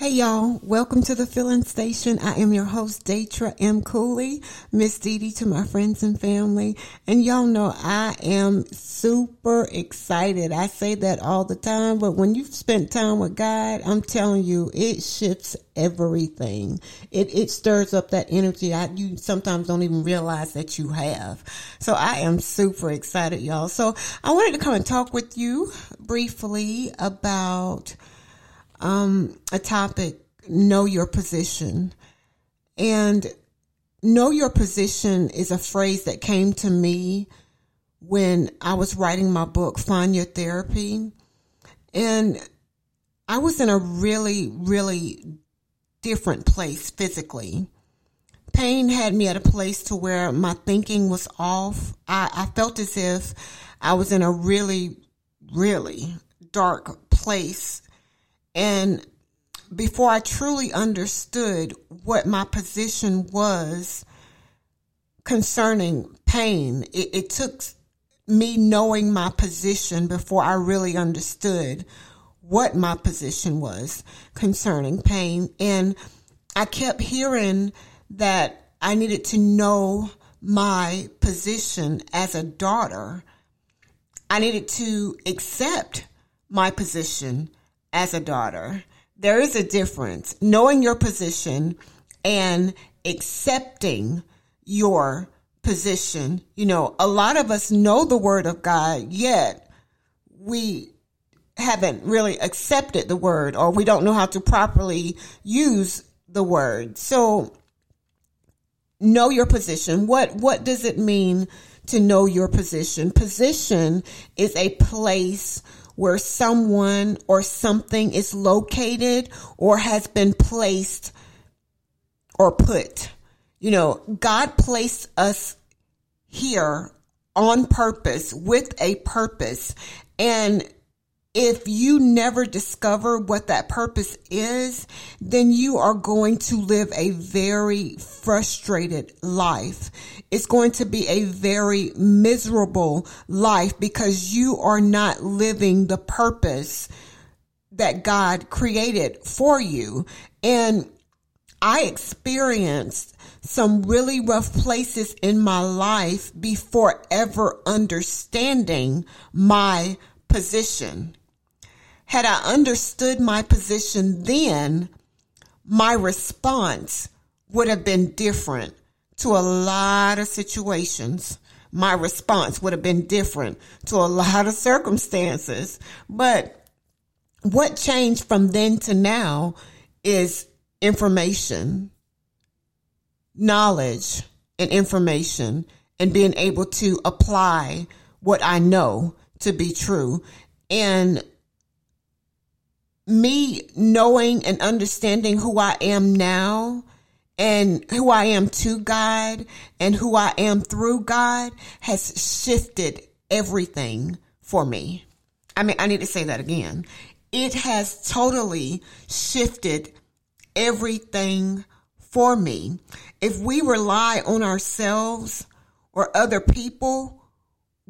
Hey y'all, welcome to the filling station. I am your host, Datra M. Cooley, Miss Dee to my friends and family. And y'all know I am super excited. I say that all the time, but when you've spent time with God, I'm telling you, it shifts everything. It, it stirs up that energy I, you sometimes don't even realize that you have. So I am super excited, y'all. So I wanted to come and talk with you briefly about um, a topic, know your position. And know your position is a phrase that came to me when I was writing my book, Find Your Therapy. And I was in a really, really different place physically. Pain had me at a place to where my thinking was off. I, I felt as if I was in a really, really dark place and before I truly understood what my position was concerning pain, it, it took me knowing my position before I really understood what my position was concerning pain. And I kept hearing that I needed to know my position as a daughter. I needed to accept my position as a daughter. There is a difference. Knowing your position and accepting your position. You know, a lot of us know the word of God, yet we haven't really accepted the word or we don't know how to properly use the word. So know your position. What what does it mean to know your position? Position is a place where someone or something is located or has been placed or put. You know, God placed us here on purpose with a purpose. And if you never discover what that purpose is, then you are going to live a very frustrated life. It's going to be a very miserable life because you are not living the purpose that God created for you. And I experienced some really rough places in my life before ever understanding my position. Had I understood my position then, my response would have been different to a lot of situations. My response would have been different to a lot of circumstances. But what changed from then to now is information, knowledge and information and being able to apply what I know to be true. And me knowing and understanding who I am now and who I am to God and who I am through God has shifted everything for me. I mean, I need to say that again. It has totally shifted everything for me. If we rely on ourselves or other people,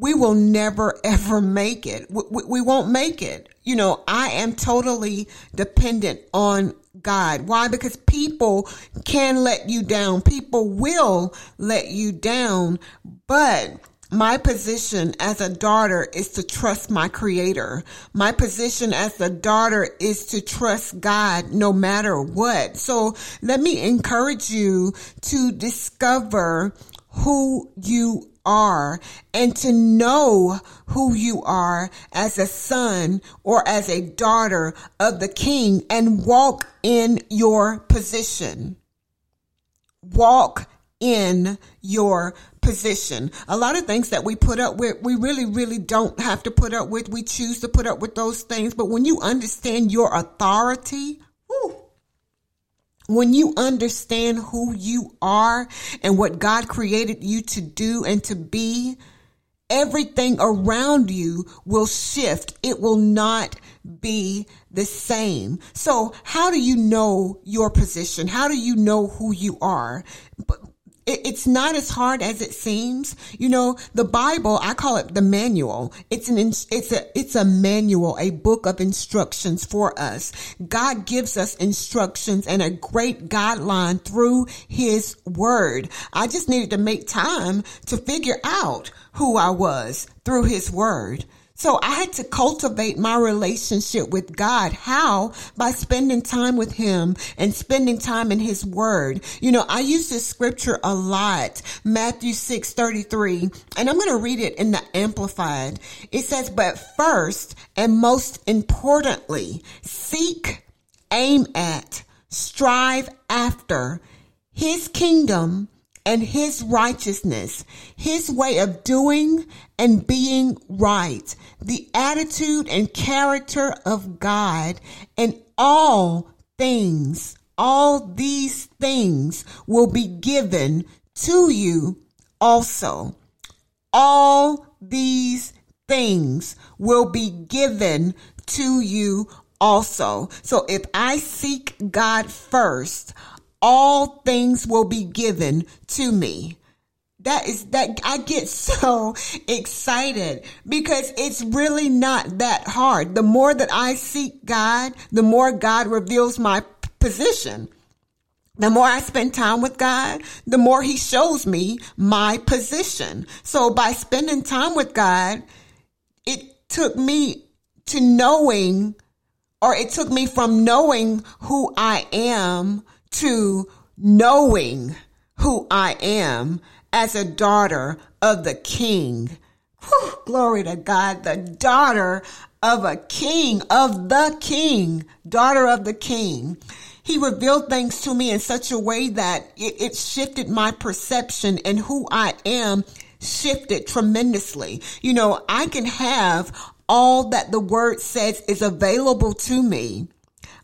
we will never ever make it. We, we, we, won't make it. You know, I am totally dependent on God. Why? Because people can let you down. People will let you down. But my position as a daughter is to trust my creator. My position as a daughter is to trust God no matter what. So let me encourage you to discover who you are and to know who you are as a son or as a daughter of the king and walk in your position. Walk in your position. A lot of things that we put up with, we really, really don't have to put up with. We choose to put up with those things. But when you understand your authority, whew, when you understand who you are and what God created you to do and to be, everything around you will shift. It will not be the same. So how do you know your position? How do you know who you are? It, it's not as hard as it seems. You know, the Bible, I call it the manual. It's an, it's a, it's a manual, a book of instructions for us. God gives us instructions and a great guideline through his word. I just needed to make time to figure out who I was through his word. So I had to cultivate my relationship with God. How? By spending time with Him and spending time in His Word. You know, I use this scripture a lot. Matthew 6 33. And I'm going to read it in the Amplified. It says, but first and most importantly, seek, aim at, strive after His kingdom and his righteousness, his way of doing and being right, the attitude and character of God, and all things, all these things will be given to you also. All these things will be given to you also. So if I seek God first, all things will be given to me. That is that I get so excited because it's really not that hard. The more that I seek God, the more God reveals my position. The more I spend time with God, the more he shows me my position. So by spending time with God, it took me to knowing or it took me from knowing who I am to knowing who I am as a daughter of the king. Whew, glory to God, the daughter of a king, of the king, daughter of the king. He revealed things to me in such a way that it, it shifted my perception and who I am shifted tremendously. You know, I can have all that the word says is available to me.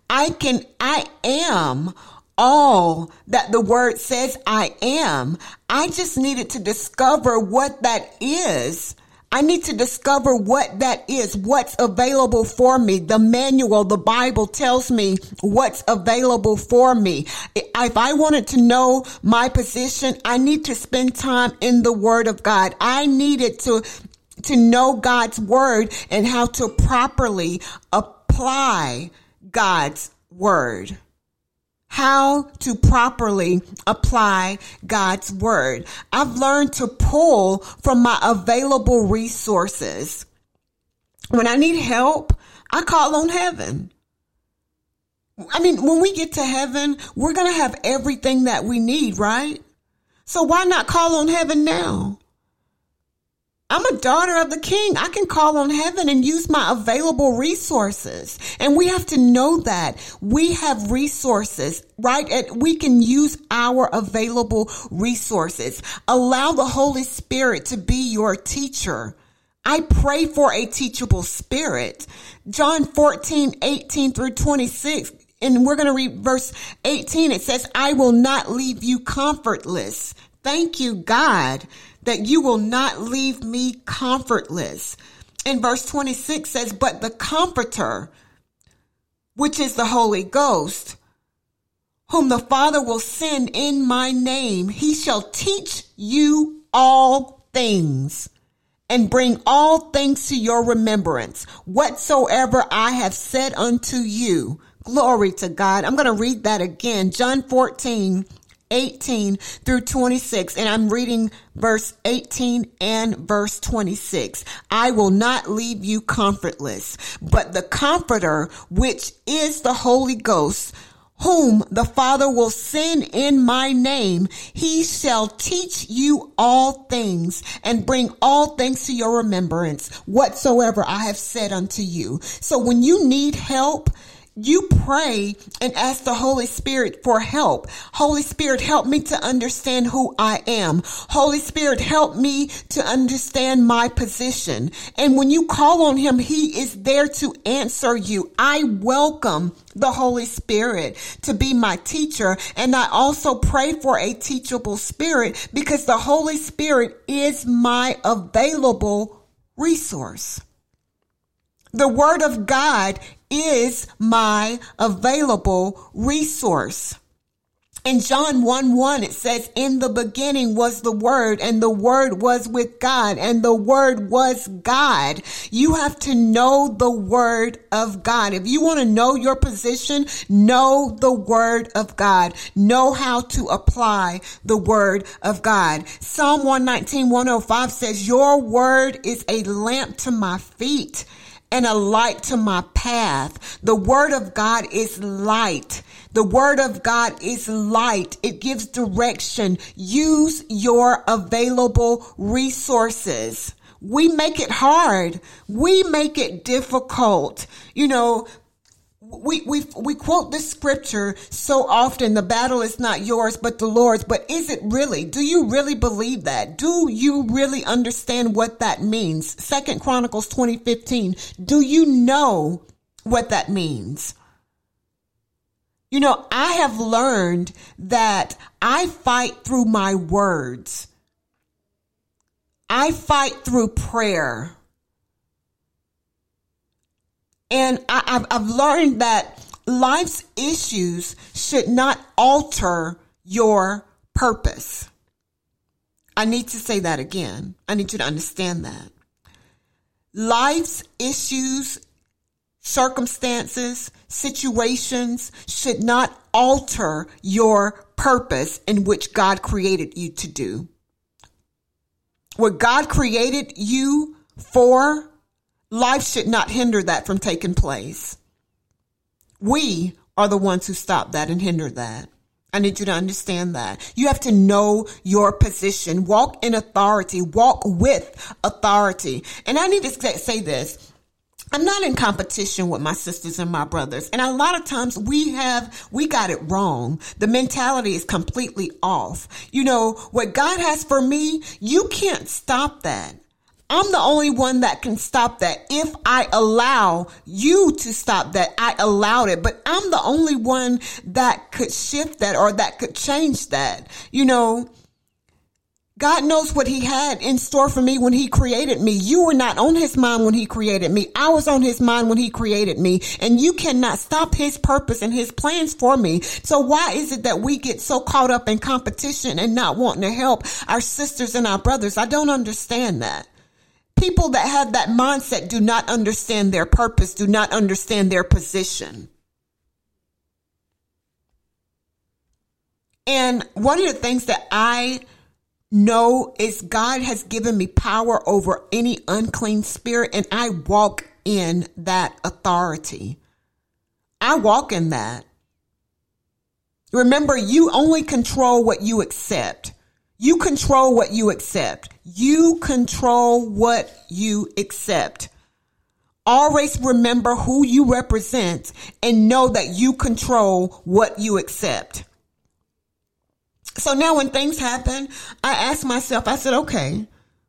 I can, I am all that the word says I am. I just needed to discover what that is. I need to discover what that is, what's available for me. The manual, the Bible tells me what's available for me. If I wanted to know my position, I need to spend time in the Word of God. I needed to, to know God's Word and how to properly apply God's Word how to properly apply God's word. I've learned to pull from my available resources. When I need help, I call on heaven. I mean, when we get to heaven, we're going to have everything that we need, right? So why not call on heaven now? I'm a daughter of the king. I can call on heaven and use my available resources. And we have to know that we have resources, right? We can use our available resources. Allow the Holy Spirit to be your teacher. I pray for a teachable spirit. John 14, 18 through 26. And we're going to read verse 18. It says, I will not leave you comfortless. Thank you, God that you will not leave me comfortless. In verse 26 says, but the comforter, which is the Holy Ghost, whom the Father will send in my name, he shall teach you all things and bring all things to your remembrance, whatsoever I have said unto you. Glory to God. I'm going to read that again. John 14, 18 through 26 and I'm reading verse 18 and verse 26. I will not leave you comfortless, but the comforter, which is the Holy Ghost, whom the Father will send in my name, he shall teach you all things and bring all things to your remembrance whatsoever I have said unto you. So when you need help, you pray and ask the Holy Spirit for help. Holy Spirit, help me to understand who I am. Holy Spirit, help me to understand my position. And when you call on him, he is there to answer you. I welcome the Holy Spirit to be my teacher. And I also pray for a teachable spirit because the Holy Spirit is my available resource. The word of God is my available resource. In John 1 1, it says, In the beginning was the Word, and the Word was with God, and the Word was God. You have to know the Word of God. If you want to know your position, know the Word of God. Know how to apply the Word of God. Psalm 119 105 says, Your Word is a lamp to my feet and a light to my path. The word of God is light. The word of God is light. It gives direction. Use your available resources. We make it hard. We make it difficult. You know, we, we, we quote this scripture so often, the battle is not yours, but the Lord's. But is it really? Do you really believe that? Do you really understand what that means? Second Chronicles 2015. Do you know what that means? You know, I have learned that I fight through my words. I fight through prayer. And I, have I've learned that life's issues should not alter your purpose. I need to say that again. I need you to understand that. Life's issues, circumstances, situations should not alter your purpose in which God created you to do. What God created you for Life should not hinder that from taking place. We are the ones who stop that and hinder that. I need you to understand that. You have to know your position. Walk in authority. Walk with authority. And I need to say this. I'm not in competition with my sisters and my brothers. And a lot of times we have, we got it wrong. The mentality is completely off. You know, what God has for me, you can't stop that. I'm the only one that can stop that. If I allow you to stop that, I allowed it, but I'm the only one that could shift that or that could change that. You know, God knows what he had in store for me when he created me. You were not on his mind when he created me. I was on his mind when he created me and you cannot stop his purpose and his plans for me. So why is it that we get so caught up in competition and not wanting to help our sisters and our brothers? I don't understand that. People that have that mindset do not understand their purpose, do not understand their position. And one of the things that I know is God has given me power over any unclean spirit, and I walk in that authority. I walk in that. Remember, you only control what you accept. You control what you accept. You control what you accept. Always remember who you represent and know that you control what you accept. So now when things happen, I ask myself, I said, okay,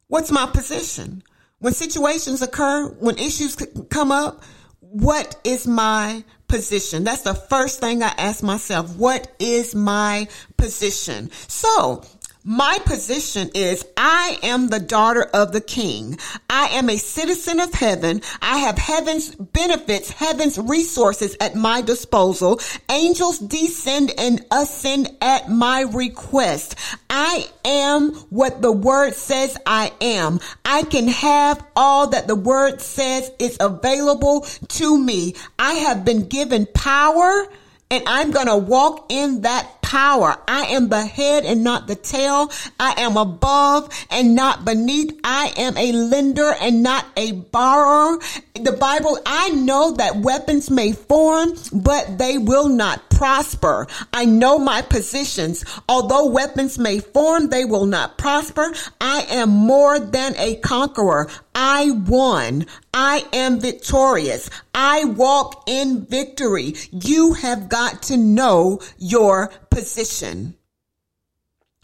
what's my position? When situations occur, when issues come up, what is my position? That's the first thing I ask myself. What is my position? So my position is I am the daughter of the king. I am a citizen of heaven. I have heaven's benefits, heaven's resources at my disposal. Angels descend and ascend at my request. I am what the word says I am. I can have all that the word says is available to me. I have been given power and I'm going to walk in that power. I am the head and not the tail. I am above and not beneath. I am a lender and not a borrower. The Bible, I know that weapons may form, but they will not prosper. I know my positions. Although weapons may form, they will not prosper. I am more than a conqueror. I won. I am victorious. I walk in victory. You have got to know your position.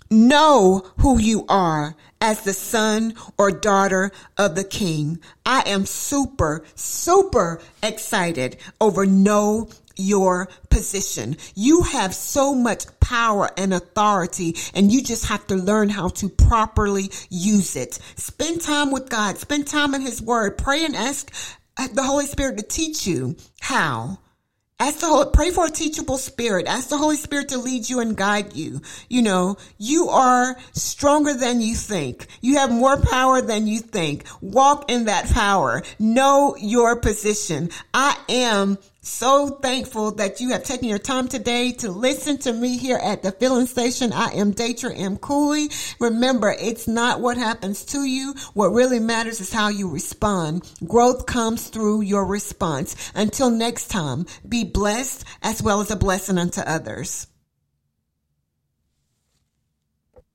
Know who you are as the son or daughter of the king. I am super, super excited over know your position. You have so much power and authority and you just have to learn how to properly use it. Spend time with God, spend time in his word, pray and ask the Holy Spirit to teach you how Ask the Holy, pray for a teachable spirit. Ask the Holy Spirit to lead you and guide you. You know, you are stronger than you think. You have more power than you think. Walk in that power. Know your position. I am so thankful that you have taken your time today to listen to me here at the filling station. I am Datra M. Cooley. Remember, it's not what happens to you. What really matters is how you respond. Growth comes through your response. Until next time, be blessed as well as a blessing unto others.